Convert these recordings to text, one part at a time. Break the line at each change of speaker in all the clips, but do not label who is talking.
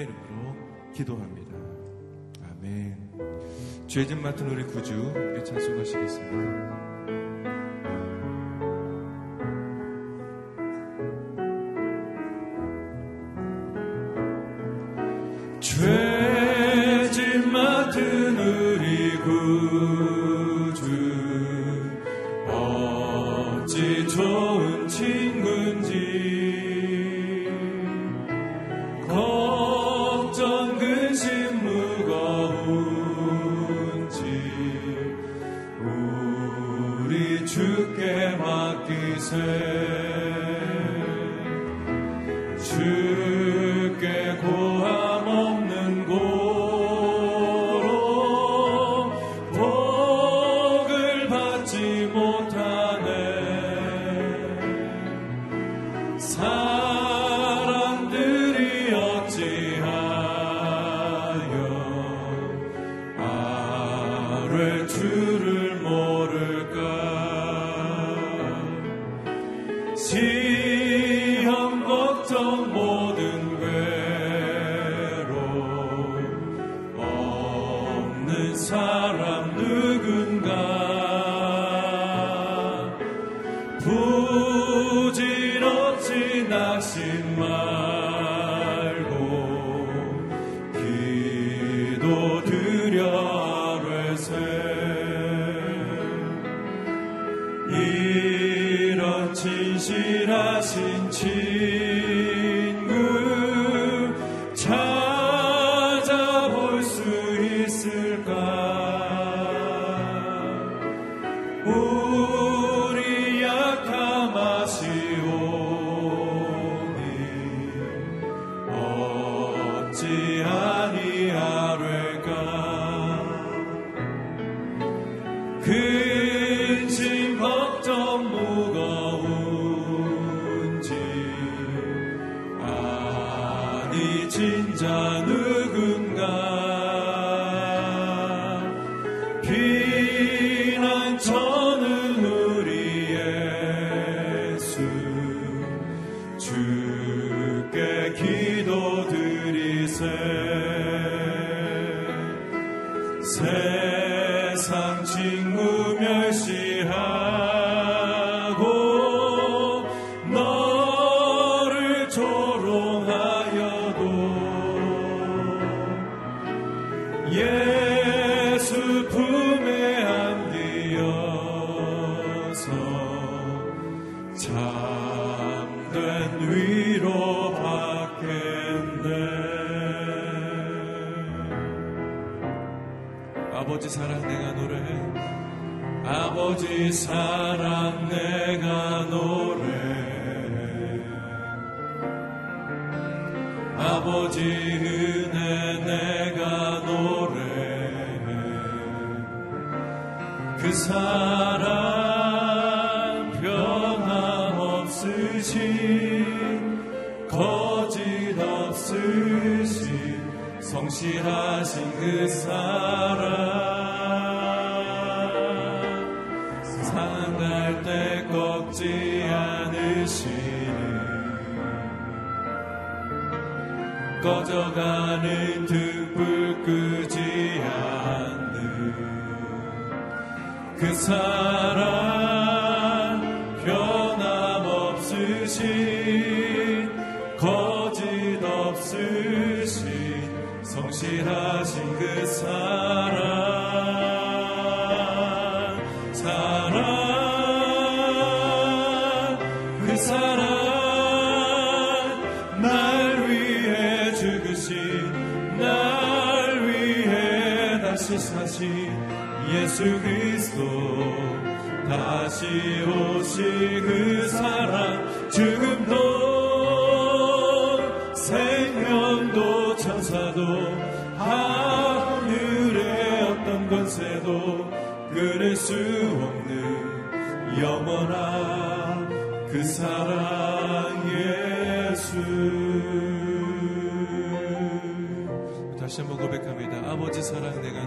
예수님의 이름으로 기도합니다. 아멘. 죄진 맡은 우리 구주 찬송하시겠습니다. 꺼져가는 등불 끄지 않는 그 사랑 변함없으신 거짓 없으신 성실하신 그 사랑 예수 그리스도 다시 오실 그 사랑 죽음도 생명도 천사도 하늘의 어떤 권세도 끊을 수 없는 영원한 그 사랑 예수. 다시 한번 고백합니다. 아버지 사랑 내가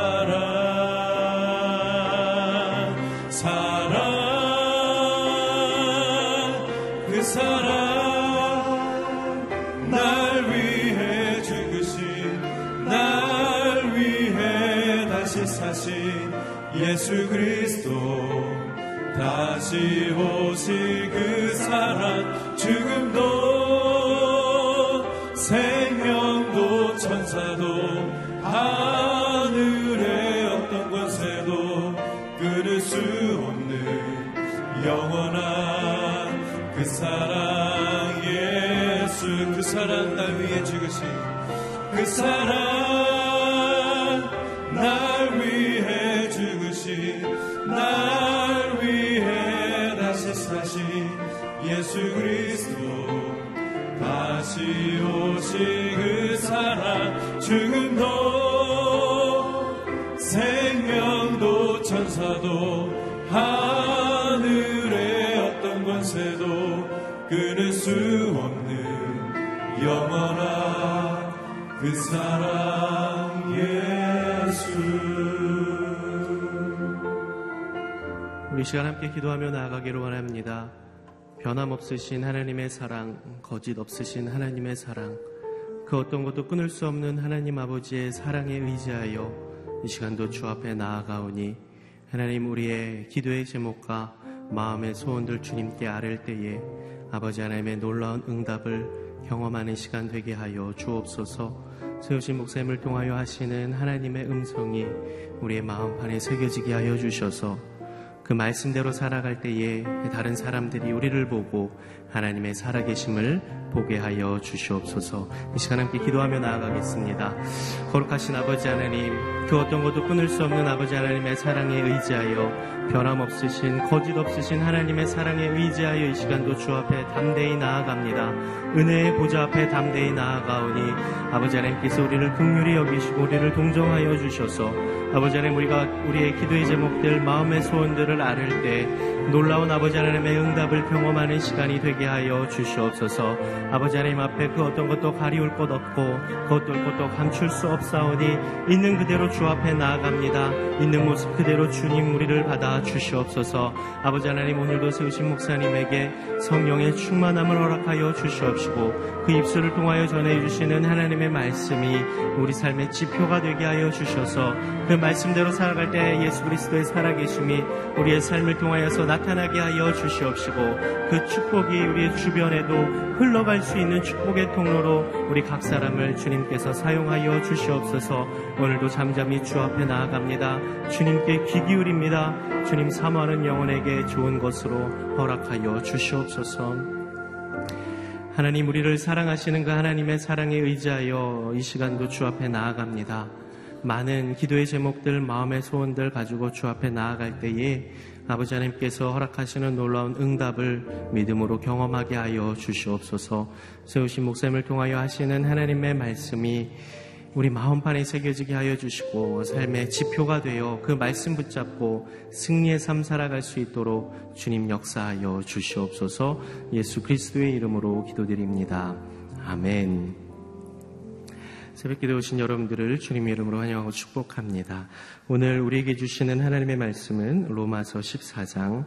그 사랑 예수 그 사랑 날 위해 죽으신 그 사랑 날 위해 다시 사신 예수 그리스도. 다시 오신 그 사랑 죽음도 수 없는 영원한 그 사랑 예수
우리 시간 함께 기도하며 나아가기를 원합니다. 변함없으신 하나님의 사랑, 거짓 없으신 하나님의 사랑, 그 어떤 것도 끊을 수 없는 하나님 아버지의 사랑에 의지하여 이 시간도 주 앞에 나아가오니 하나님 우리의 기도의 제목과 마음의 소원들 주님께 아랠 때에 아버지 하나님의 놀라운 응답을 경험하는 시간 되게 하여 주옵소서. 세우신 목사님을 통하여 하시는 하나님의 음성이 우리의 마음판에 새겨지게 하여 주셔서 그 말씀대로 살아갈 때에 다른 사람들이 우리를 보고 하나님의 살아계심을 보게 하여 주시옵소서. 이 시간 함께 기도하며 나아가겠습니다. 거룩하신 아버지 하나님, 그 어떤 것도 끊을 수 없는 아버지 하나님의 사랑에 의지하여 변함없으신 거짓 없으신 하나님의 사랑에 의지하여 이 시간도 주 앞에 담대히 나아갑니다. 은혜의 보좌 앞에 담대히 나아가오니 아버지 하나님께서 우리를 긍휼히 여기시고 우리를 동정하여 주셔서 아버지 하나님 우리가 우리의 기도의 제목들 마음의 소원들을 아를 때 놀라운 아버지 하나님의 응답을 경험하는 시간이 되게 하여 주시옵소서. 아버지 하나님 앞에 그 어떤 것도 가리울 것 없고 그 어떤 것도 감출 수 없사오니 있는 그대로 주 앞에 나아갑니다. 있는 모습 그대로 주님 우리를 받아 주시옵소서. 아버지 하나님 오늘도 세우신 목사님에게 성령의 충만함을 허락하여 주시옵시고 그 입술을 통하여 전해주시는 하나님의 말씀이 우리 삶의 지표가 되게 하여 주셔서 그 말씀대로 살아갈 때 예수 그리스도의 살아계심이 우리의 삶을 통하여서 나타나게 하여 주시옵시고 그 축복이 우리의 주변에도 흘러갈 수 있는 축복의 통로로 우리 각 사람을 주님께서 사용하여 주시옵소서 오늘도 잠잠히 주 앞에 나아갑니다. 주님께 귀 기울입니다. 주님 사모하는 영혼에게 좋은 것으로 허락하여 주시옵소서. 하나님 우리를 사랑하시는 그 하나님의 사랑에 의지하여 이 시간도 주 앞에 나아갑니다. 많은 기도의 제목들, 마음의 소원들 가지고 주 앞에 나아갈 때에 아버지 하나님께서 허락하시는 놀라운 응답을 믿음으로 경험하게 하여 주시옵소서 세우신 목사님을 통하여 하시는 하나님의 말씀이 우리 마음판에 새겨지게 하여 주시고 삶의 지표가 되어 그 말씀 붙잡고 승리의 삶 살아갈 수 있도록 주님 역사하여 주시옵소서 예수 그리스도의 이름으로 기도드립니다. 아멘. 새벽 기도 오신 여러분들을 주님의 이름으로 환영하고 축복합니다. 오늘 우리에게 주시는 하나님의 말씀은 로마서 14장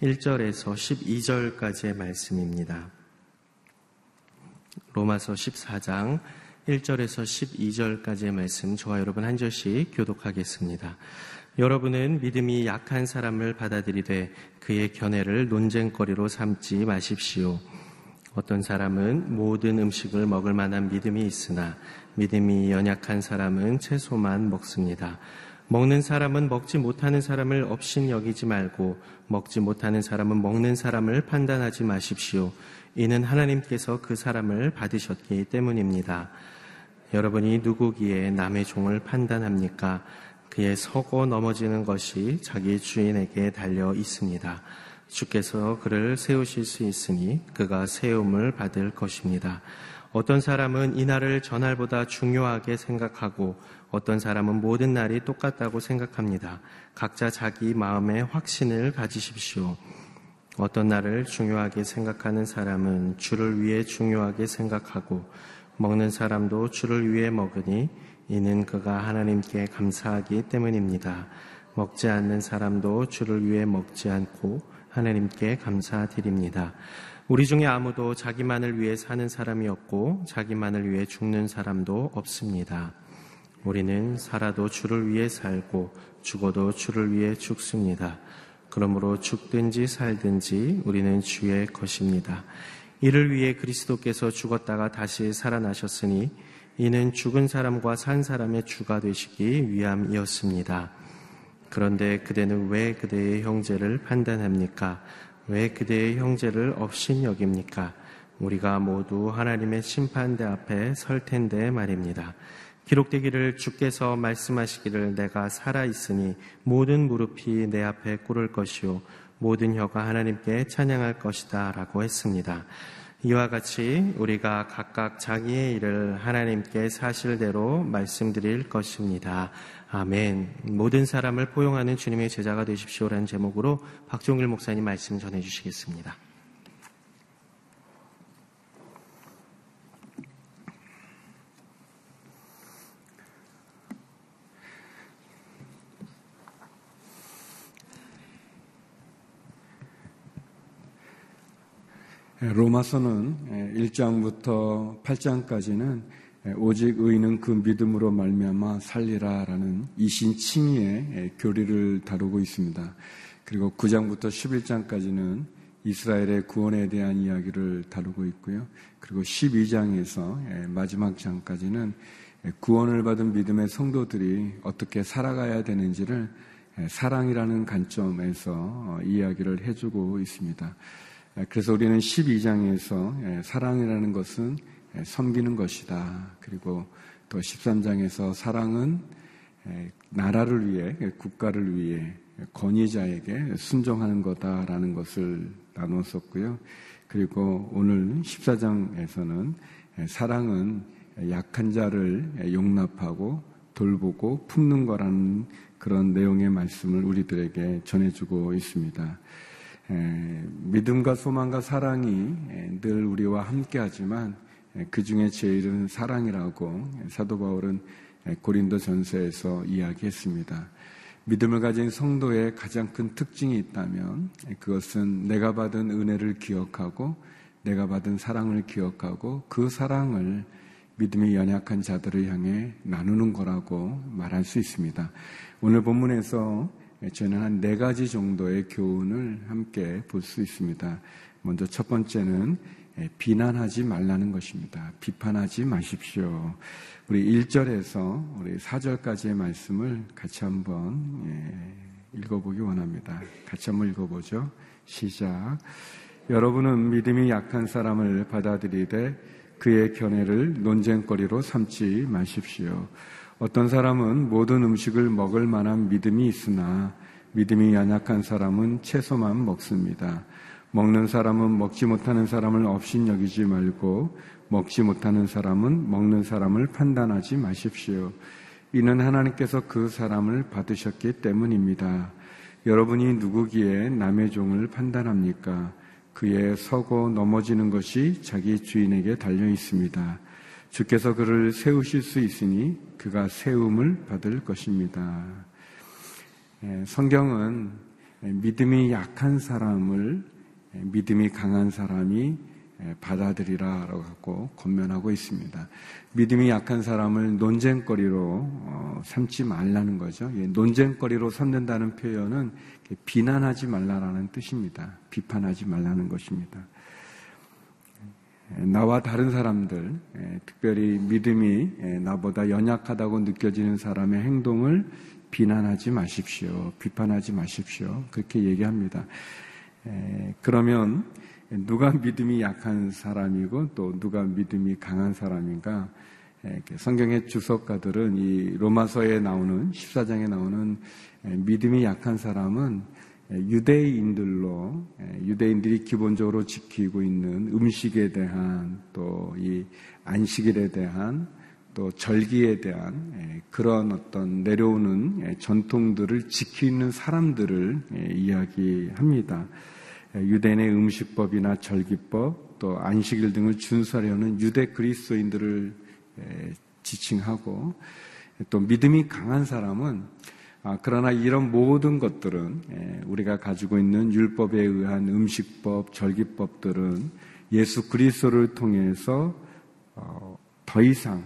1절에서 12절까지의 말씀입니다. 로마서 14장 1절에서 12절까지의 말씀 저와 여러분 한 절씩 교독하겠습니다. 여러분은 믿음이 약한 사람을 받아들이되 그의 견해를 논쟁거리로 삼지 마십시오. 어떤 사람은 모든 음식을 먹을 만한 믿음이 있으나 믿음이 연약한 사람은 채소만 먹습니다. 먹는 사람은 먹지 못하는 사람을 업신 여기지 말고 먹지 못하는 사람은 먹는 사람을 판단하지 마십시오. 이는 하나님께서 그 사람을 받으셨기 때문입니다. 여러분이 누구기에 남의 종을 판단합니까? 그의 서고 넘어지는 것이 자기 주인에게 달려 있습니다. 주께서 그를 세우실 수 있으니 그가 세움을 받을 것입니다. 어떤 사람은 이날을 전날보다 중요하게 생각하고 어떤 사람은 모든 날이 똑같다고 생각합니다. 각자 자기 마음의 확신을 가지십시오. 어떤 날을 중요하게 생각하는 사람은 주를 위해 중요하게 생각하고 먹는 사람도 주를 위해 먹으니 이는 그가 하나님께 감사하기 때문입니다. 먹지 않는 사람도 주를 위해 먹지 않고 하나님께 감사드립니다. 우리 중에 아무도 자기만을 위해 사는 사람이 없고 자기만을 위해 죽는 사람도 없습니다. 우리는 살아도 주를 위해 살고 죽어도 주를 위해 죽습니다. 그러므로 죽든지 살든지 우리는 주의 것입니다. 이를 위해 그리스도께서 죽었다가 다시 살아나셨으니 이는 죽은 사람과 산 사람의 주가 되시기 위함이었습니다. 그런데 그대는 왜 그대의 형제를 판단합니까? 왜 그대의 형제를 업신 여깁니까? 우리가 모두 하나님의 심판대 앞에 설 텐데 말입니다. 기록되기를 주께서 말씀하시기를 내가 살아 있으니 모든 무릎이 내 앞에 꿇을 것이요 모든 혀가 하나님께 찬양할 것이다 라고 했습니다. 이와 같이 우리가 각각 자기의 일을 하나님께 사실대로 말씀드릴 것입니다. 아멘. 모든 사람을 포용하는 주님의 제자가 되십시오라는 제목으로 박종일 목사님 말씀 전해 주시겠습니다.
로마서는 1장부터 8장까지는 오직 의인은 그 믿음으로 말미암아 살리라라는 이신 칭의의 교리를 다루고 있습니다. 그리고 9장부터 11장까지는 이스라엘의 구원에 대한 이야기를 다루고 있고요. 그리고 12장에서 마지막 장까지는 구원을 받은 믿음의 성도들이 어떻게 살아가야 되는지를 사랑이라는 관점에서 이야기를 해주고 있습니다. 그래서 우리는 12장에서 사랑이라는 것은 섬기는 것이다. 그리고 또 13장에서 사랑은 나라를 위해, 국가를 위해 권위자에게 순종하는 거다라는 것을 나눴었고요. 그리고 오늘 14장에서는 사랑은 약한 자를 용납하고 돌보고 품는 거라는 그런 내용의 말씀을 우리들에게 전해주고 있습니다. 믿음과 소망과 사랑이 늘 우리와 함께하지만 그 중에 제일은 사랑이라고 사도 바울은 고린도 전서에서 이야기했습니다. 믿음을 가진 성도의 가장 큰 특징이 있다면 그것은 내가 받은 은혜를 기억하고 내가 받은 사랑을 기억하고 그 사랑을 믿음이 연약한 자들을 향해 나누는 거라고 말할 수 있습니다. 오늘 본문에서 저는 한 네 가지 정도의 교훈을 함께 볼 수 있습니다. 먼저 첫 번째는 예, 비난하지 말라는 것입니다. 비판하지 마십시오. 우리 1절에서 우리 4절까지의 말씀을 같이 한번 예, 읽어보기 원합니다. 같이 한번 읽어보죠. 시작. 여러분은 믿음이 약한 사람을 받아들이되 그의 견해를 논쟁거리로 삼지 마십시오. 어떤 사람은 모든 음식을 먹을 만한 믿음이 있으나 믿음이 연약한 사람은 채소만 먹습니다. 먹는 사람은 먹지 못하는 사람을 없인 여기지 말고 먹지 못하는 사람은 먹는 사람을 판단하지 마십시오. 이는 하나님께서 그 사람을 받으셨기 때문입니다. 여러분이 누구기에 남의 종을 판단합니까? 그의 서고 넘어지는 것이 자기 주인에게 달려 있습니다. 주께서 그를 세우실 수 있으니 그가 세움을 받을 것입니다. 예, 성경은 믿음이 약한 사람을 예, 믿음이 강한 사람이 예, 받아들이라라고 하고 권면하고 있습니다. 믿음이 약한 사람을 논쟁거리로 어, 삼지 말라는 거죠. 예, 논쟁거리로 삼는다는 표현은 비난하지 말라라는 뜻입니다. 비판하지 말라는 것입니다. 나와 다른 사람들, 특별히 믿음이 나보다 연약하다고 느껴지는 사람의 행동을 비난하지 마십시오. 비판하지 마십시오. 그렇게 얘기합니다. 그러면 누가 믿음이 약한 사람이고 또 누가 믿음이 강한 사람인가? 성경의 주석가들은 이 로마서에 나오는 14장에 나오는 믿음이 약한 사람은 유대인들로 유대인들이 기본적으로 지키고 있는 음식에 대한 또 이 안식일에 대한 또 절기에 대한 그런 어떤 내려오는 전통들을 지키는 사람들을 이야기합니다. 유대인의 음식법이나 절기법 또 안식일 등을 준수하려는 유대 그리스도인들을 지칭하고 또 믿음이 강한 사람은 아, 그러나 이런 모든 것들은 우리가 가지고 있는 율법에 의한 음식법, 절기법들은 예수 그리스도를 통해서 어, 더 이상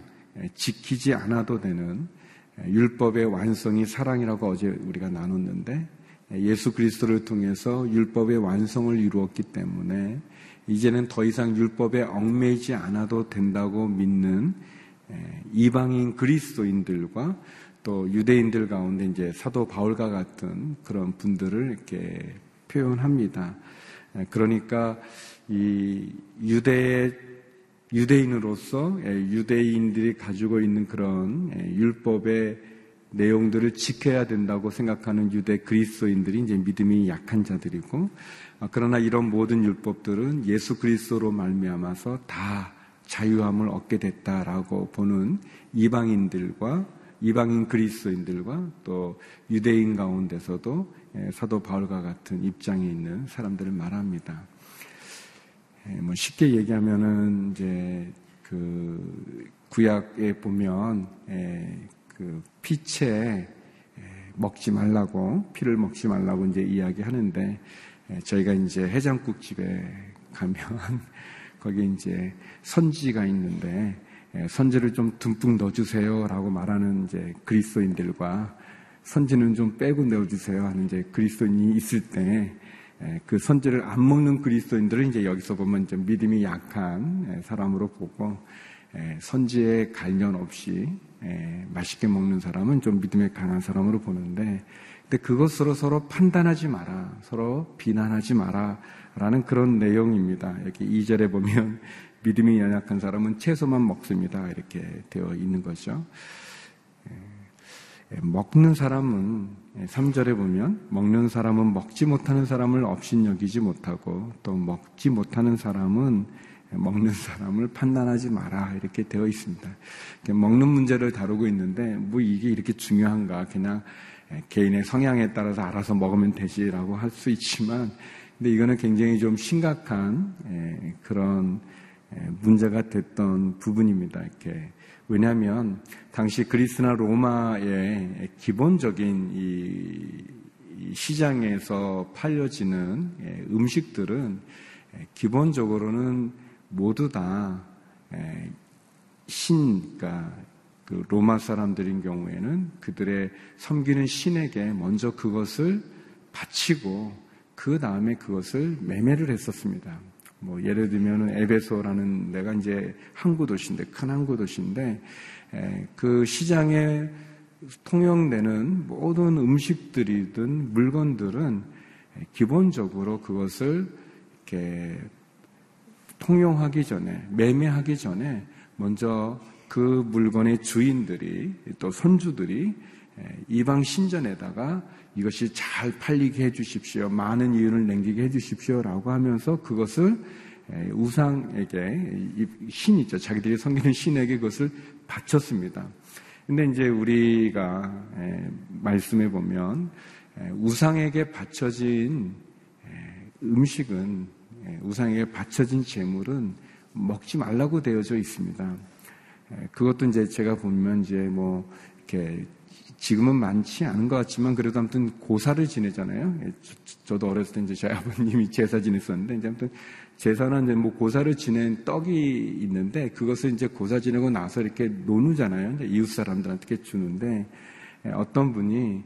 지키지 않아도 되는 율법의 완성이 사랑이라고 어제 우리가 나눴는데 예수 그리스도를 통해서 율법의 완성을 이루었기 때문에 이제는 더 이상 율법에 얽매이지 않아도 된다고 믿는 이방인 그리스도인들과 또 유대인들 가운데 이제 사도 바울과 같은 그런 분들을 이렇게 표현합니다. 그러니까 이 유대 유대인으로서 유대인들이 가지고 있는 그런 율법의 내용들을 지켜야 된다고 생각하는 유대 그리스도인들이 이제 믿음이 약한 자들이고 아, 그러나 이런 모든 율법들은 예수 그리스도로 말미암아서 다 자유함을 얻게 됐다라고 보는 이방인들과 이방인 그리스도인들과 또 유대인 가운데서도 예, 사도 바울과 같은 입장에 있는 사람들을 말합니다. 예, 뭐 쉽게 얘기하면은 이제 그 구약에 보면 예, 그 피채 먹지 말라고 피를 먹지 말라고 이제 이야기하는데 저희가 이제 해장국 집에 가면 거기 이제 선지가 있는데 선지를 좀 듬뿍 넣어주세요라고 말하는 이제 그리스도인들과 선지는 좀 빼고 넣어주세요 하는 이제 그리스도인이 있을 때 그 선지를 안 먹는 그리스도인들은 이제 여기서 보면 이제 믿음이 약한 사람으로 보고 선지에 관련 없이 맛있게 먹는 사람은 좀 믿음에 강한 사람으로 보는데 근데 그것으로 서로 판단하지 마라. 서로 비난하지 마라. 라는 그런 내용입니다. 여기 2절에 보면 믿음이 연약한 사람은 채소만 먹습니다. 이렇게 되어 있는 거죠. 먹는 사람은 3절에 보면 먹는 사람은 먹지 못하는 사람을 업신여기지 못하고 또 먹지 못하는 사람은 먹는 사람을 판단하지 마라 이렇게 되어 있습니다. 먹는 문제를 다루고 있는데 뭐 이게 이렇게 중요한가 그냥 개인의 성향에 따라서 알아서 먹으면 되지라고 할 수 있지만 근데 이거는 굉장히 좀 심각한 그런 문제가 됐던 부분입니다. 이렇게 왜냐하면 당시 그리스나 로마의 기본적인 이 시장에서 팔려지는 음식들은 기본적으로는 모두 다 신, 그러니까 그 로마 사람들인 경우에는 그들의 섬기는 신에게 먼저 그것을 바치고 그 다음에 그것을 매매를 했었습니다. 뭐 예를 들면 에베소라는 내가 이제 항구 도시인데 큰 항구 도시인데 그 시장에 통용되는 모든 음식들이든 물건들은 기본적으로 그것을 이렇게 통용하기 전에 매매하기 전에 먼저 그 물건의 주인들이 또 손주들이 이방 신전에다가 이것이 잘 팔리게 해 주십시오. 많은 이윤을 남기게 해 주십시오 라고 하면서 그것을 우상에게 신 있죠. 자기들이 섬기는 신에게 그것을 바쳤습니다. 근데 이제 우리가 말씀해 보면 우상에게 바쳐진 음식은 우상에게 바쳐진 재물은 먹지 말라고 되어져 있습니다. 그것도 이제 제가 보면 이제 뭐 이렇게 지금은 많지 않은 것 같지만 그래도 아무튼 고사를 지내잖아요. 저, 도 어렸을 때 이제 저희 아버님이 제사 지냈었는데 이제 아무튼 제사는 이제 뭐 고사를 지낸 떡이 있는데 그것을 이제 고사 지내고 나서 이렇게 노누잖아요. 이제 이웃 사람들한테 주는데 어떤 분이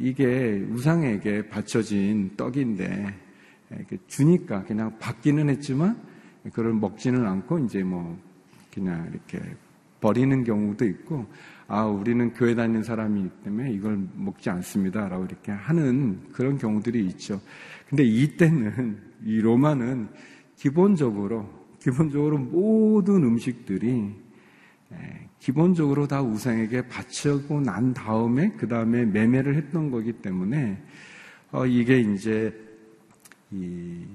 이게 우상에게 바쳐진 떡인데 주니까 그냥 받기는 했지만 그걸 먹지는 않고 이제 뭐 그냥 이렇게 버리는 경우도 있고 아 우리는 교회 다니는 사람이기 때문에 이걸 먹지 않습니다 라고 이렇게 하는 그런 경우들이 있죠. 근데 이때는 이 로마는 기본적으로 기본적으로 모든 음식들이 기본적으로 다 우상에게 바치고 난 다음에 그 다음에 매매를 했던 거기 때문에 어, 이게 이제 이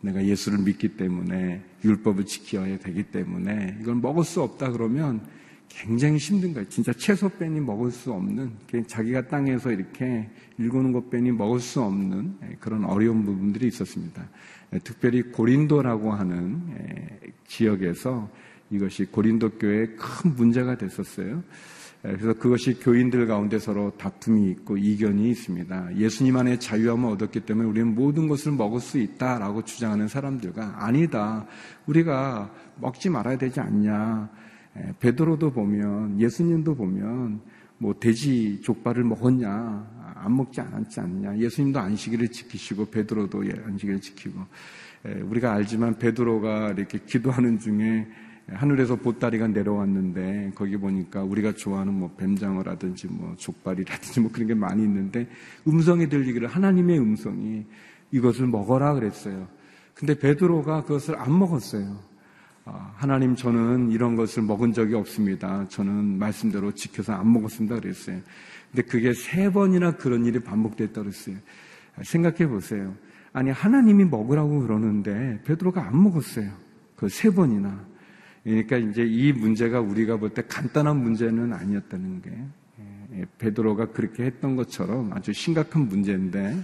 내가 예수를 믿기 때문에 율법을 지켜야 되기 때문에 이걸 먹을 수 없다 그러면 굉장히 힘든 거예요. 진짜 채소 빼니 먹을 수 없는 자기가 땅에서 이렇게 일구는 것 빼니 먹을 수 없는 예, 그런 어려운 부분들이 있었습니다. 예, 특별히 고린도라고 하는 예, 지역에서 이것이 고린도 교회에 큰 문제가 됐었어요. 예, 그래서 그것이 교인들 가운데 서로 다툼이 있고 이견이 있습니다. 예수님 안에 자유함을 얻었기 때문에 우리는 모든 것을 먹을 수 있다라고 주장하는 사람들과 아니다. 우리가 먹지 말아야 되지 않냐. 예, 베드로도 보면 예수님도 보면 뭐 돼지 족발을 먹었냐 안 먹지 않았지 않냐 예수님도 안식일을 지키시고 베드로도 예, 안식일을 지키고 우리가 알지만 베드로가 이렇게 기도하는 중에 하늘에서 보따리가 내려왔는데 거기 보니까 우리가 좋아하는 뭐 뱀장어라든지 뭐 족발이라든지 뭐 그런 게 많이 있는데 음성이 들리기를 하나님의 음성이 이것을 먹어라 그랬어요. 근데 베드로가 그것을 안 먹었어요. 아, 하나님 저는 이런 것을 먹은 적이 없습니다. 저는 말씀대로 지켜서 안 먹었습니다 그랬어요. 근데 그게 세 번이나 그런 일이 반복됐다 그랬어요. 생각해 보세요. 아니 하나님이 먹으라고 그러는데 베드로가 안 먹었어요. 그 세 번이나. 그러니까 이제 이 문제가 우리가 볼 때 간단한 문제는 아니었다는 게 예, 베드로가 그렇게 했던 것처럼 아주 심각한 문제인데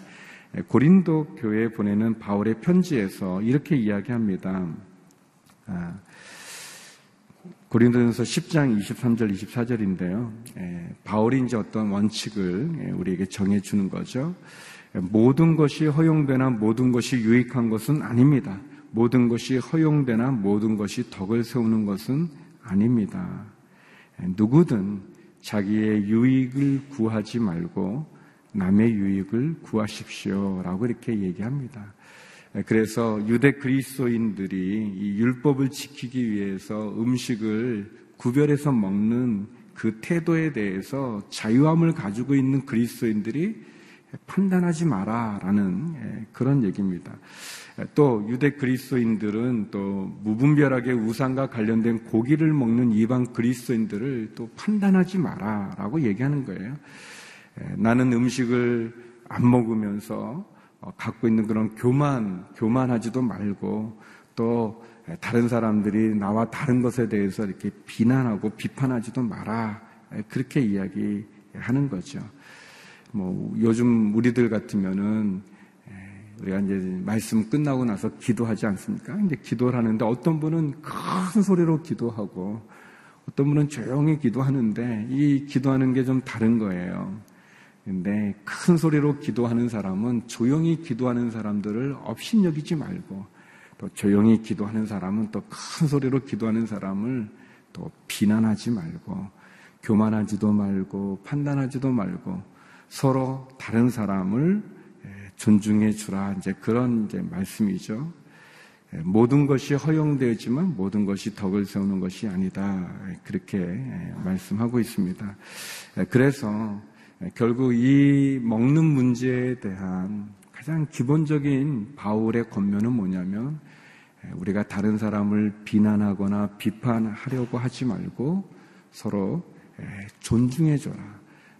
예, 고린도 교회에 보내는 바울의 편지에서 이렇게 이야기합니다. 아, 고린도전서 10장 23절 24절인데요. 예, 바울이 이제 어떤 원칙을 우리에게 정해 주는 거죠. 모든 것이 허용되나 모든 것이 유익한 것은 아닙니다. 모든 것이 허용되나 모든 것이 덕을 세우는 것은 아닙니다. 누구든 자기의 유익을 구하지 말고 남의 유익을 구하십시오. 라고 이렇게 얘기합니다. 그래서 유대 그리스도인들이 이 율법을 지키기 위해서 음식을 구별해서 먹는 그 태도에 대해서 자유함을 가지고 있는 그리스도인들이 판단하지 마라라는 그런 얘기입니다. 또 유대 그리스도인들은 또 무분별하게 우상과 관련된 고기를 먹는 이방 그리스도인들을 또 판단하지 마라라고 얘기하는 거예요. 나는 음식을 안 먹으면서 어, 갖고 있는 그런 교만, 교만하지도 말고 또 다른 사람들이 나와 다른 것에 대해서 이렇게 비난하고 비판하지도 마라. 그렇게 이야기하는 거죠. 뭐 요즘 우리들 같으면은 우리가 이제 말씀 끝나고 나서 기도하지 않습니까? 이제 기도를 하는데 어떤 분은 큰 소리로 기도하고 어떤 분은 조용히 기도하는데 이 기도하는 게 좀 다른 거예요. 근데 큰 소리로 기도하는 사람은 조용히 기도하는 사람들을 업신여기지 말고 또 조용히 기도하는 사람은 또 큰 소리로 기도하는 사람을 또 비난하지 말고 교만하지도 말고 판단하지도 말고 서로 다른 사람을 존중해 주라. 이제 그런 이제 말씀이죠. 예, 모든 것이 허용되었지만 모든 것이 덕을 세우는 것이 아니다. 그렇게 예, 말씀하고 있습니다. 예, 그래서 결국 이 먹는 문제에 대한 가장 기본적인 바울의 권면은 뭐냐면 우리가 다른 사람을 비난하거나 비판하려고 하지 말고 서로 존중해줘라.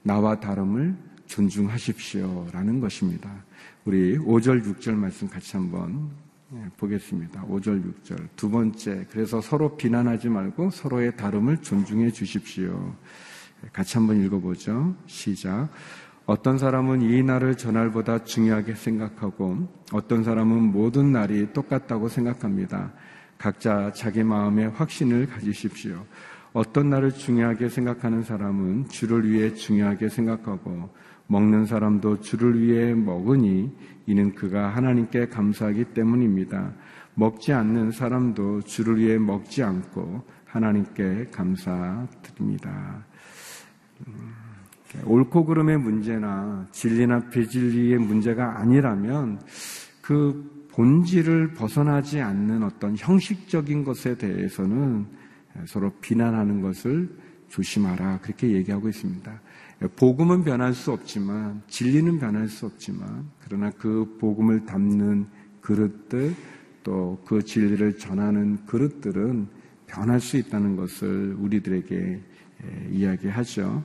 나와 다름을 존중하십시오 라는 것입니다. 우리 5절, 6절 말씀 같이 한번 예, 보겠습니다. 5절, 6절. 두 번째, 그래서 서로 비난하지 말고 서로의 다름을 존중해 주십시오. 같이 한번 읽어보죠. 시작. 어떤 사람은 이 날을 전날보다 중요하게 생각하고 어떤 사람은 모든 날이 똑같다고 생각합니다. 각자 자기 마음의 확신을 가지십시오. 어떤 날을 중요하게 생각하는 사람은 주를 위해 중요하게 생각하고 먹는 사람도 주를 위해 먹으니 이는 그가 하나님께 감사하기 때문입니다. 먹지 않는 사람도 주를 위해 먹지 않고 하나님께 감사드립니다. 음, 옳고 그름의 문제나 진리나 비진리의 문제가 아니라면 그 본질을 벗어나지 않는 어떤 형식적인 것에 대해서는 서로 비난하는 것을 조심하라. 그렇게 얘기하고 있습니다. 복음은 변할 수 없지만, 진리는 변할 수 없지만, 그러나 그 복음을 담는 그릇들, 또 그 진리를 전하는 그릇들은 변할 수 있다는 것을 우리들에게 이야기하죠.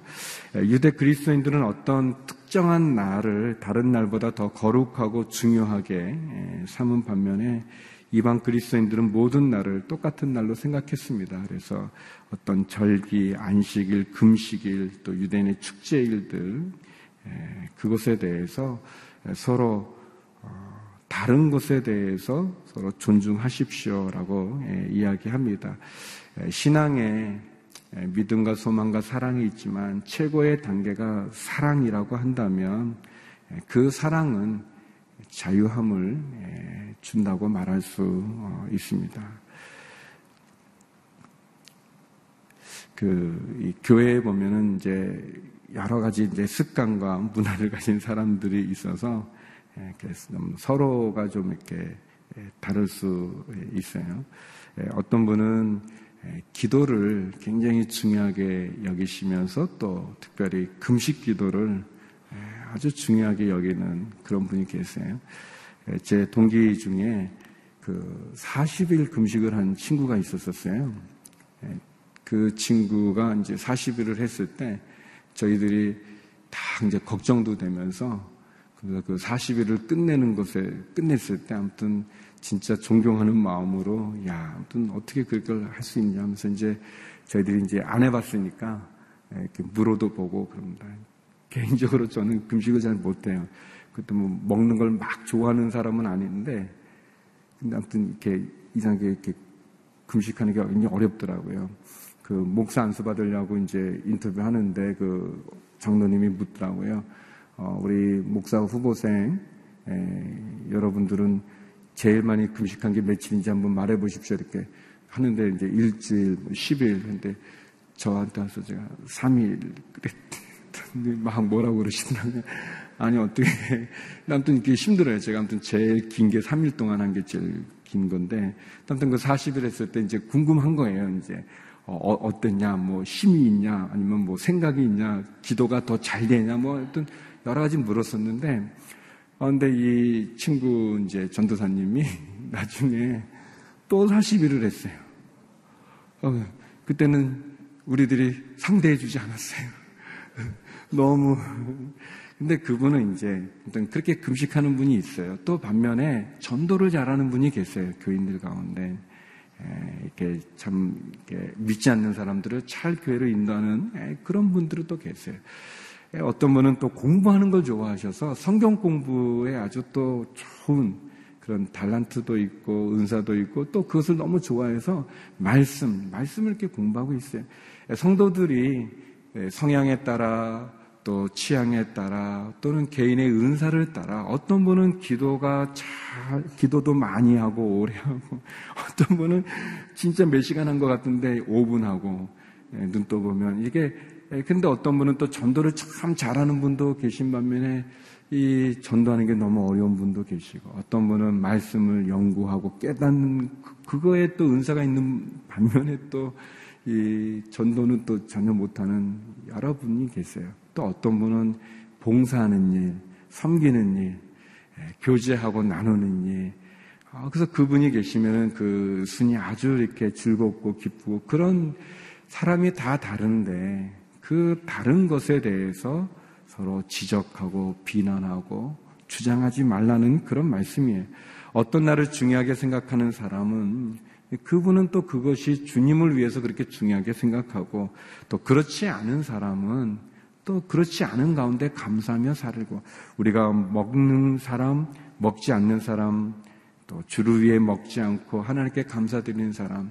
유대 그리스도인들은 어떤 특정한 날을 다른 날보다 더 거룩하고 중요하게 삼은 반면에 이방 그리스도인들은 모든 날을 똑같은 날로 생각했습니다. 그래서 어떤 절기, 안식일, 금식일, 또 유대인의 축제일들 그것에 대해서 서로 어, 다른 것에 대해서 서로 존중하십시오라고 이야기합니다. 신앙에 믿음과 소망과 사랑이 있지만 최고의 단계가 사랑이라고 한다면 그 사랑은 자유함을 준다고 말할 수 어, 있습니다. 그 교회에 보면은 이제 여러 가지 이제 습관과 문화를 가진 사람들이 있어서 서로가 좀 이렇게 다를 수 있어요. 어떤 분은 기도를 굉장히 중요하게 여기시면서 또 특별히 금식 기도를 아주 중요하게 여기는 그런 분이 계세요. 제 동기 중에 그 40일 금식을 한 친구가 있었었어요. 그 친구가 이제 40일을 했을 때 저희들이 다 이제 걱정도 되면서 그래서 그 40일을 끝내는 것에 끝냈을 때 아무튼 진짜 존경하는 마음으로 야 아무튼 어떻게 그걸 할 수 있냐 하면서 이제 저희들이 이제 안 해봤으니까 이렇게 물어도 보고 그럽니다. 개인적으로 저는 금식을 잘 못해요. 그때 뭐 먹는 걸 막 좋아하는 사람은 아닌데, 근데 아무튼 이렇게 이상하게 이렇게 금식하는 게 굉장히 어렵더라고요. 그 목사 안수 받으려고 이제 인터뷰 하는데 그 장로님이 묻더라고요. 어, 우리 목사 후보생 에, 여러분들은 제일 많이 금식한 게 며칠인지 한번 말해 보십시오. 이렇게 하는데 이제 일주일, 10일. 뭐 근데 저한테 와서 제가 3일 그랬더니 막 뭐라고 그러시더라고요. 아니, 어떻게. 아무튼 이게 힘들어요. 제가 아무튼 제일 긴 게 3일 동안 한 게 제일 긴 건데. 아무튼 그 40일 했을 때 이제 궁금한 거예요. 이제. 어, 어 땠냐 뭐 힘이 있냐, 아니면 뭐 생각이 있냐, 기도가 더 잘 되냐, 뭐 하여튼 여러 가지 물었었는데, 어, 근데 이 친구 이제 전도사님이 나중에 또 40일을 했어요. 어, 그때는 우리들이 상대해주지 않았어요. 너무 근데 그분은 이제 그렇게 금식하는 분이 있어요. 또 반면에 전도를 잘하는 분이 계세요. 교인들 가운데. 이렇게 참 믿지 않는 사람들을 잘 교회로 인도하는 그런 분들은 또 계세요. 어떤 분은 또 공부하는 걸 좋아하셔서 성경 공부에 아주 또 좋은 그런 달란트도 있고 은사도 있고 또 그것을 너무 좋아해서 말씀, 말씀을 이렇게 공부하고 있어요. 성도들이 성향에 따라 또 취향에 따라 또는 개인의 은사를 따라 어떤 분은 기도가 잘 기도도 많이 하고 오래 하고 어떤 분은 진짜 몇 시간 한 것 같은데 5분 하고 예, 눈 떠보면 이게 예, 근데 어떤 분은 또 전도를 참 잘하는 분도 계신 반면에 이 전도하는 게 너무 어려운 분도 계시고 어떤 분은 말씀을 연구하고 깨닫는 그, 그거에 또 은사가 있는 반면에 또 이 전도는 또 전혀 못하는 여러분이 계세요. 또 어떤 분은 봉사하는 일, 섬기는 일, 예, 교제하고 나누는 일. 아, 그래서 그분이 계시면은 그 순이 아주 이렇게 즐겁고 기쁘고 그런 사람이 다 다른데 그 다른 것에 대해서 서로 지적하고 비난하고 주장하지 말라는 그런 말씀이에요. 어떤 날을 중요하게 생각하는 사람은 그분은 또 그것이 주님을 위해서 그렇게 중요하게 생각하고 또 그렇지 않은 사람은 또 그렇지 않은 가운데 감사하며 살고 우리가 먹는 사람, 먹지 않는 사람, 또 주를 위해 먹지 않고 하나님께 감사드리는 사람.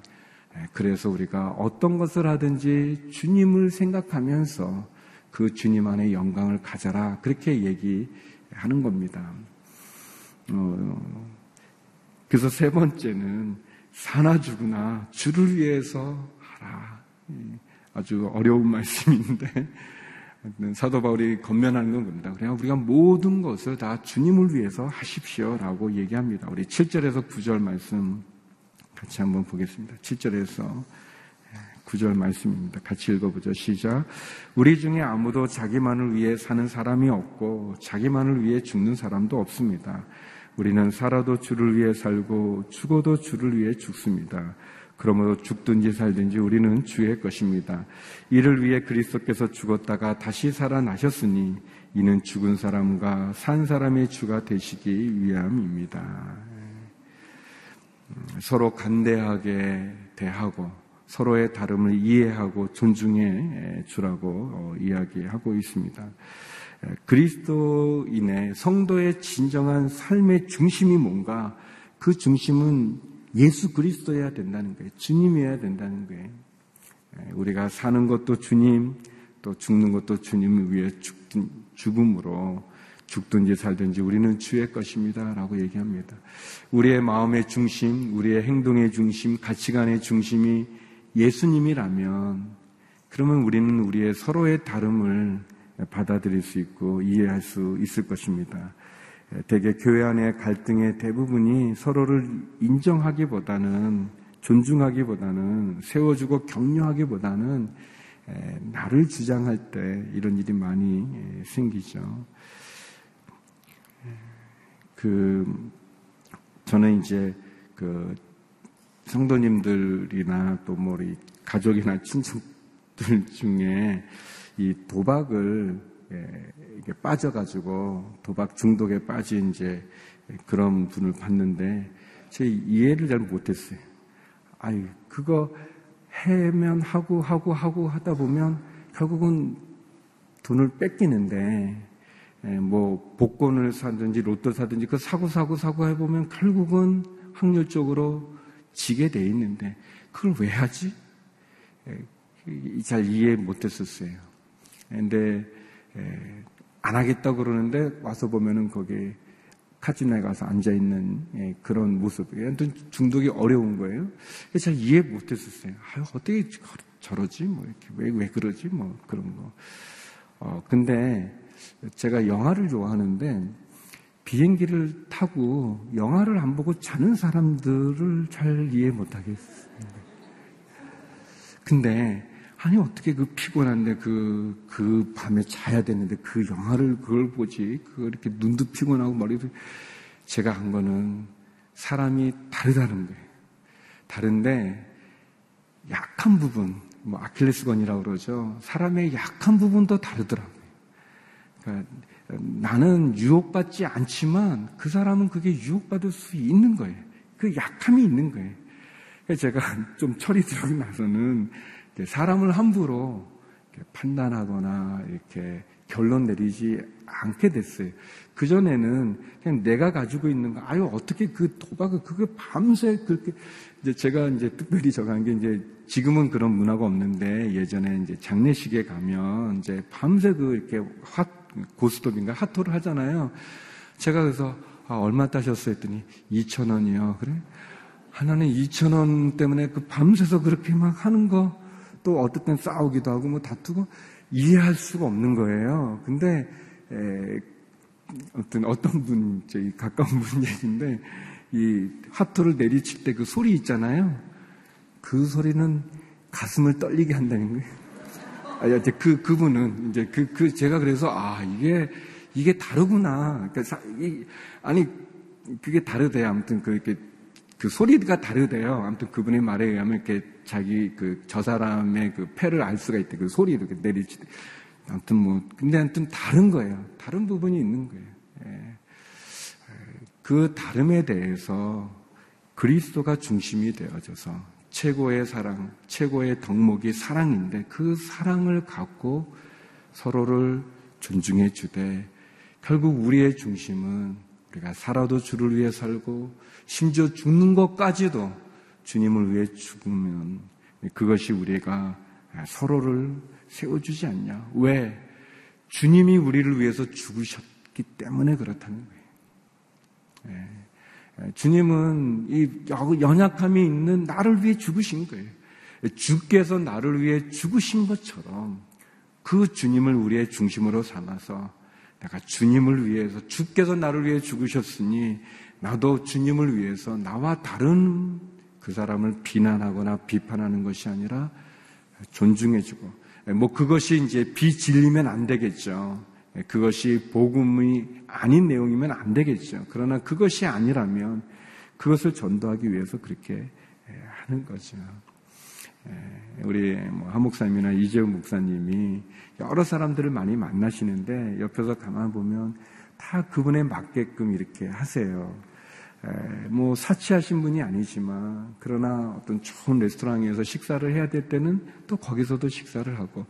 예, 그래서 우리가 어떤 것을 하든지 주님을 생각하면서 그 주님 안에 영광을 가져라. 그렇게 얘기하는 겁니다. 어, 그래서 세 번째는 사나 죽으나 주를 위해서 하라. 아주 어려운 말씀인데 사도 바울이 건면하는 건 겁니다. 그냥 우리가 모든 것을 다 주님을 위해서 하십시오라고 얘기합니다. 우리 7절에서 9절 말씀 같이 한번 보겠습니다. 7절에서 구절 말씀입니다. 같이 읽어보죠. 시작. 우리 중에 아무도 자기만을 위해 사는 사람이 없고 자기만을 위해 죽는 사람도 없습니다. 우리는 살아도 주를 위해 살고 죽어도 주를 위해 죽습니다. 그러므로 죽든지 살든지 우리는 주의 것입니다. 이를 위해 그리스도께서 죽었다가 다시 살아나셨으니 이는 죽은 사람과 산 사람의 주가 되시기 위함입니다. 음, 서로 간대하게 대하고 서로의 다름을 이해하고 존중해 주라고 어, 이야기하고 있습니다. 그리스도인의 성도의 진정한 삶의 중심이 뭔가 그 중심은 예수 그리스도여야 된다는 거예요. 주님이어야 된다는 거예요. 우리가 사는 것도 주님, 또 죽는 것도 주님을 위해 죽든, 죽음으로 죽든지 살든지 우리는 주의 것입니다. 라고 얘기합니다. 우리의 마음의 중심, 우리의 행동의 중심, 가치관의 중심이 예수님이라면 그러면 우리는 우리의 서로의 다름을 받아들일 수 있고 이해할 수 있을 것입니다. 대개 교회 안의 갈등의 대부분이 서로를 인정하기보다는 존중하기보다는 세워주고 격려하기보다는 나를 주장할 때 이런 일이 많이 생기죠. 그 저는 이제 그 성도님들이나 또 뭐 우리 가족이나 친척들 중에 이 도박을 예, 이게 빠져가지고 도박 중독에 빠진 이제 그런 분을 봤는데 제 이해를 잘 못했어요. 아유 그거 해면 하고 하고 하고 하다 보면 결국은 돈을 뺏기는데 예, 뭐 복권을 사든지 로또 사든지 그 사고 사고 사고 해보면 결국은 확률적으로 지게 돼 있는데 그걸 왜 하지? 예, 잘 이해 못했었어요. 근데 예, 안 하겠다 고 그러는데 와서 보면은 거기 카지노에 가서 앉아 있는 예, 그런 모습. 아무튼 중독이 어려운 거예요. 잘 이해 못했었어요. 아유 어떻게 저러지? 뭐 이렇게 왜 왜 그러지? 뭐 그런 거. 어 근데 제가 영화를 좋아하는데 비행기를 타고 영화를 안 보고 자는 사람들을 잘 이해 못 하겠어요. 근데, 아니, 어떻게 그 피곤한데 그, 그 밤에 자야 되는데 그 영화를 그걸 보지. 그걸 이렇게 눈도 피곤하고 머리도. 제가 한 거는 사람이 다르다는 거예요. 다른데, 약한 부분, 뭐 아킬레스건이라고 그러죠. 사람의 약한 부분도 다르더라고요. 그러니까 나는 유혹받지 않지만 그 사람은 그게 유혹받을 수 있는 거예요. 그 약함이 있는 거예요. 제가 좀 철이 들어고 나서는 사람을 함부로 판단하거나 이렇게 결론 내리지 않게 됐어요. 그전에는 그냥 내가 가지고 있는 거, 아유, 어떻게 그 도박을, 그게 밤새 그렇게, 이제 제가 이제 특별히 저간 게 이제 지금은 그런 문화가 없는데 예전에 이제 장례식에 가면 이제 밤새 그 이렇게 화, 고스톱인가 핫토를 하잖아요. 제가 그래서 아, 얼마 따셨어요? 했더니 2천 원이요. 그래? 하나는 2천 원 때문에 그 밤새서 그렇게 막 하는 거 또 어떨 땐 싸우기도 하고 뭐 다투고 이해할 수가 없는 거예요. 근데 에, 어떤 어떤 분 저희 가까운 분 얘기인데 이 하토를 내리칠 때 그 소리 있잖아요. 그 소리는 가슴을 떨리게 한다는 거예요. 아, 이제 그, 그분은, 이제 그, 그, 제가 그래서, 아, 이게, 이게 다르구나. 그러니까 사, 이, 아니, 그게 다르대요. 아무튼 그, 이렇게, 그 소리가 다르대요. 아무튼 그분의 말에 의하면 이렇게 자기 그, 저 사람의 그 패를 알 수가 있대. 그 소리를 이렇게 내리치 아무튼 뭐, 근데 아무튼 다른 거예요. 다른 부분이 있는 거예요. 예. 그 다름에 대해서 그리스도가 중심이 되어져서 최고의 사랑, 최고의 덕목이 사랑인데 그 사랑을 갖고 서로를 존중해 주되 결국 우리의 중심은 우리가 살아도 주를 위해 살고 심지어 죽는 것까지도 주님을 위해 죽으면 그것이 우리가 서로를 세워주지 않냐. 왜? 주님이 우리를 위해서 죽으셨기 때문에 그렇다는 거예요. 네. 주님은 이 연약함이 있는 나를 위해 죽으신 거예요. 주께서 나를 위해 죽으신 것처럼 그 주님을 우리의 중심으로 삼아서 내가 주님을 위해서 주께서 나를 위해 죽으셨으니 나도 주님을 위해서 나와 다른 그 사람을 비난하거나 비판하는 것이 아니라 존중해주고 뭐 그것이 이제 비진리면 안 되겠죠. 그것이 복음이 아닌 내용이면 안 되겠죠. 그러나 그것이 아니라면 그것을 전도하기 위해서 그렇게 하는 거죠. 우리 뭐 한목사님이나 이재용 목사님이 여러 사람들을 많이 만나시는데 옆에서 가만 보면 다 그분에 맞게끔 이렇게 하세요. 뭐 사치하신 분이 아니지만 그러나 어떤 좋은 레스토랑에서 식사를 해야 될 때는 또 거기서도 식사를 하고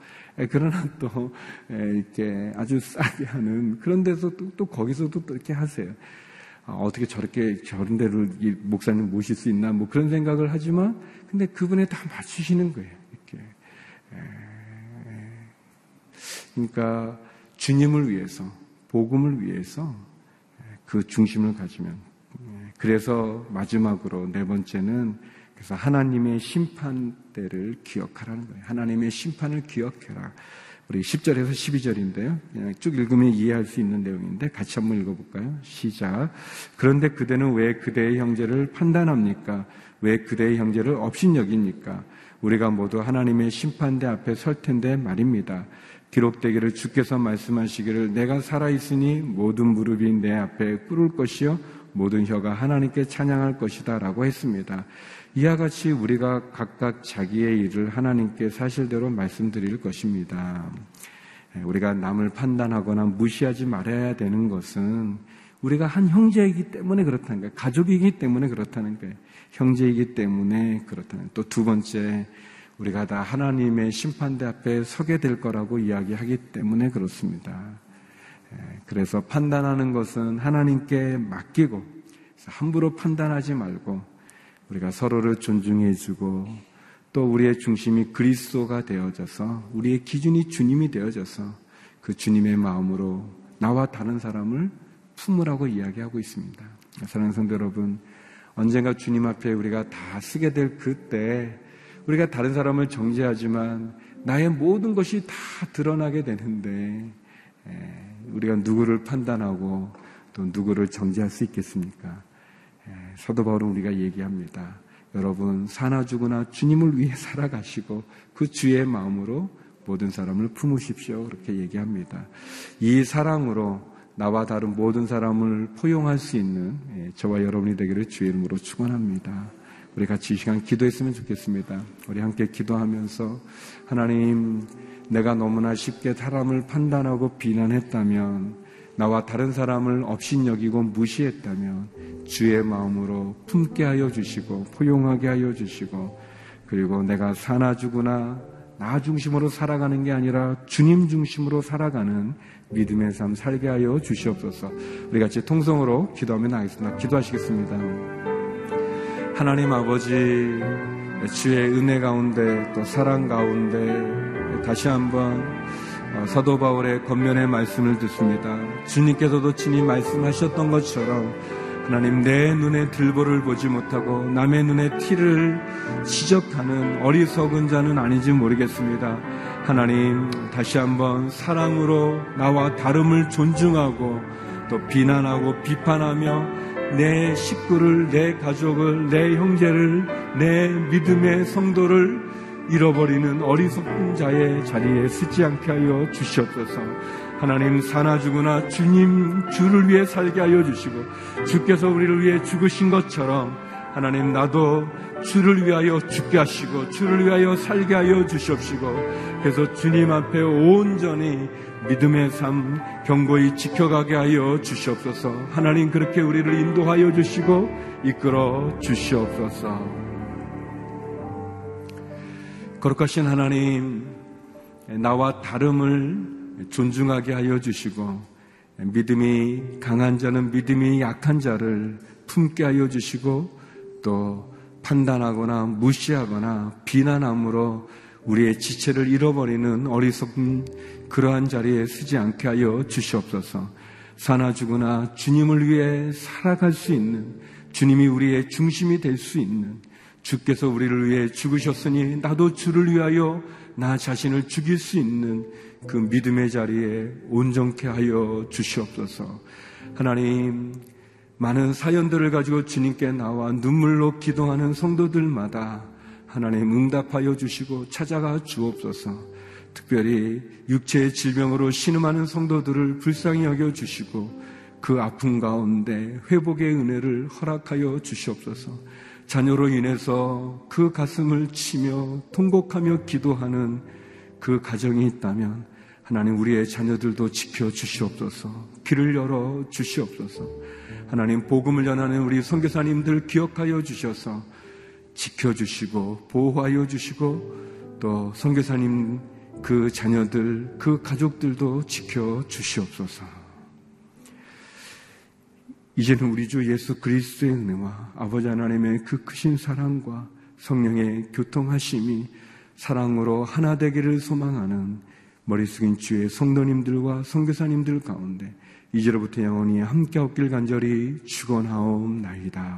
그러나 또 이렇게 아주 싸게 하는 그런 데서 또, 또 거기서도 또 이렇게 하세요. 아, 어떻게 저렇게 저런 데를 목사님 모실 수 있나 뭐 그런 생각을 하지만 근데 그분에 다 맞추시는 거예요. 이렇게 그러니까 주님을 위해서 복음을 위해서 그 중심을 가지면 그래서 마지막으로 네 번째는 그래서 하나님의 심판대를 기억하라는 거예요. 하나님의 심판을 기억해라. 우리 10절에서 12절인데요. 그냥 쭉 읽으면 이해할 수 있는 내용인데 같이 한번 읽어볼까요? 시작. 그런데 그대는 왜 그대의 형제를 판단합니까? 왜 그대의 형제를 업신여깁니까? 우리가 모두 하나님의 심판대 앞에 설 텐데 말입니다. 기록되기를 주께서 말씀하시기를 내가 살아있으니 모든 무릎이 내 앞에 꿇을 것이요 모든 혀가 하나님께 찬양할 것이다 라고 했습니다. 이와 같이 우리가 각각 자기의 일을 하나님께 사실대로 말씀드릴 것입니다. 우리가 남을 판단하거나 무시하지 말아야 되는 것은 우리가 한 형제이기 때문에 그렇다는 거예요. 가족이기 때문에 그렇다는 거예요. 형제이기 때문에 그렇다는 또 두 번째 우리가 다 하나님의 심판대 앞에 서게 될 거라고 이야기하기 때문에 그렇습니다. 그래서 판단하는 것은 하나님께 맡기고 함부로 판단하지 말고 우리가 서로를 존중해 주고 또 우리의 중심이 그리스도가 되어져서 우리의 기준이 주님이 되어져서 그 주님의 마음으로 나와 다른 사람을 품으라고 이야기하고 있습니다. 사랑하는 성도 여러분, 언젠가 주님 앞에 우리가 다 쓰게 될 그때 우리가 다른 사람을 정죄하지만 나의 모든 것이 다 드러나게 되는데 우리가 누구를 판단하고 또 누구를 정죄할 수 있겠습니까? 사도 바울은 우리가 얘기합니다. 여러분 사나 죽으나 주님을 위해 살아가시고 그 주의 마음으로 모든 사람을 품으십시오. 그렇게 얘기합니다. 이 사랑으로 나와 다른 모든 사람을 포용할 수 있는 저와 여러분이 되기를 주의 이름으로 축원합니다. 우리 같이 이 시간 기도했으면 좋겠습니다. 우리 함께 기도하면서 하나님 내가 너무나 쉽게 사람을 판단하고 비난했다면 나와 다른 사람을 업신여기고 무시했다면 주의 마음으로 품게 하여 주시고 포용하게 하여 주시고 그리고 내가 사나 죽으나 나 중심으로 살아가는 게 아니라 주님 중심으로 살아가는 믿음의 삶 살게 하여 주시옵소서. 우리 같이 통성으로 기도하면 나겠습니다. 기도하시겠습니다. 하나님 아버지 주의 은혜 가운데 또 사랑 가운데 다시 한번 어, 사도 바울의 겉면의 말씀을 듣습니다. 주님께서도 친히 말씀하셨던 것처럼 하나님 내 눈에 들보를 보지 못하고 남의 눈에 티를 지적하는 어리석은 자는 아닌지 모르겠습니다. 하나님 다시 한번 사랑으로 나와 다름을 존중하고 또 비난하고 비판하며 내 식구를, 내 가족을, 내 형제를, 내 믿음의 성도를 잃어버리는 어리석은 자의 자리에 쓰지 않게 하여 주시옵소서. 하나님 사나 죽으나 주님 주를 위해 살게 하여 주시고 주께서 우리를 위해 죽으신 것처럼 하나님 나도 주를 위하여 죽게 하시고 주를 위하여 살게 하여 주시옵시고 그래서 주님 앞에 온전히 믿음의 삶 경고히 지켜가게 하여 주시옵소서. 하나님 그렇게 우리를 인도하여 주시고 이끌어 주시옵소서. 거룩하신 하나님 나와 다름을 존중하게 하여 주시고 믿음이 강한 자는 믿음이 약한 자를 품게 하여 주시고 또 판단하거나 무시하거나 비난함으로 우리의 지체를 잃어버리는 어리석은 그러한 자리에 쓰지 않게 하여 주시옵소서. 사나 죽으나 주님을 위해 살아갈 수 있는 주님이 우리의 중심이 될 수 있는 주께서 우리를 위해 죽으셨으니 나도 주를 위하여 나 자신을 죽일 수 있는 그 믿음의 자리에 온전케 하여 주시옵소서. 하나님, 많은 사연들을 가지고 주님께 나와 눈물로 기도하는 성도들마다 하나님 응답하여 주시고 찾아가 주옵소서. 특별히 육체의 질병으로 신음하는 성도들을 불쌍히 여겨 주시고 그 아픔 가운데 회복의 은혜를 허락하여 주시옵소서. 자녀로 인해서 그 가슴을 치며 통곡하며 기도하는 그 가정이 있다면 하나님 우리의 자녀들도 지켜 주시옵소서. 길을 열어 주시옵소서. 하나님 복음을 전하는 우리 선교사님들 기억하여 주셔서 지켜 주시고 보호하여 주시고 또 선교사님 그 자녀들 그 가족들도 지켜 주시옵소서. 이제는 우리 주 예수 그리스도의 은혜와 아버지 하나님의 그 크신 사랑과 성령의 교통하심이 사랑으로 하나 되기를 소망하는 머리 숙인 주의 성도님들과 성교사님들 가운데 이제로부터 영원히 함께 없길 간절히 축원하옵나이다.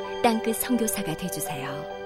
땅끝 성교사가 되주세요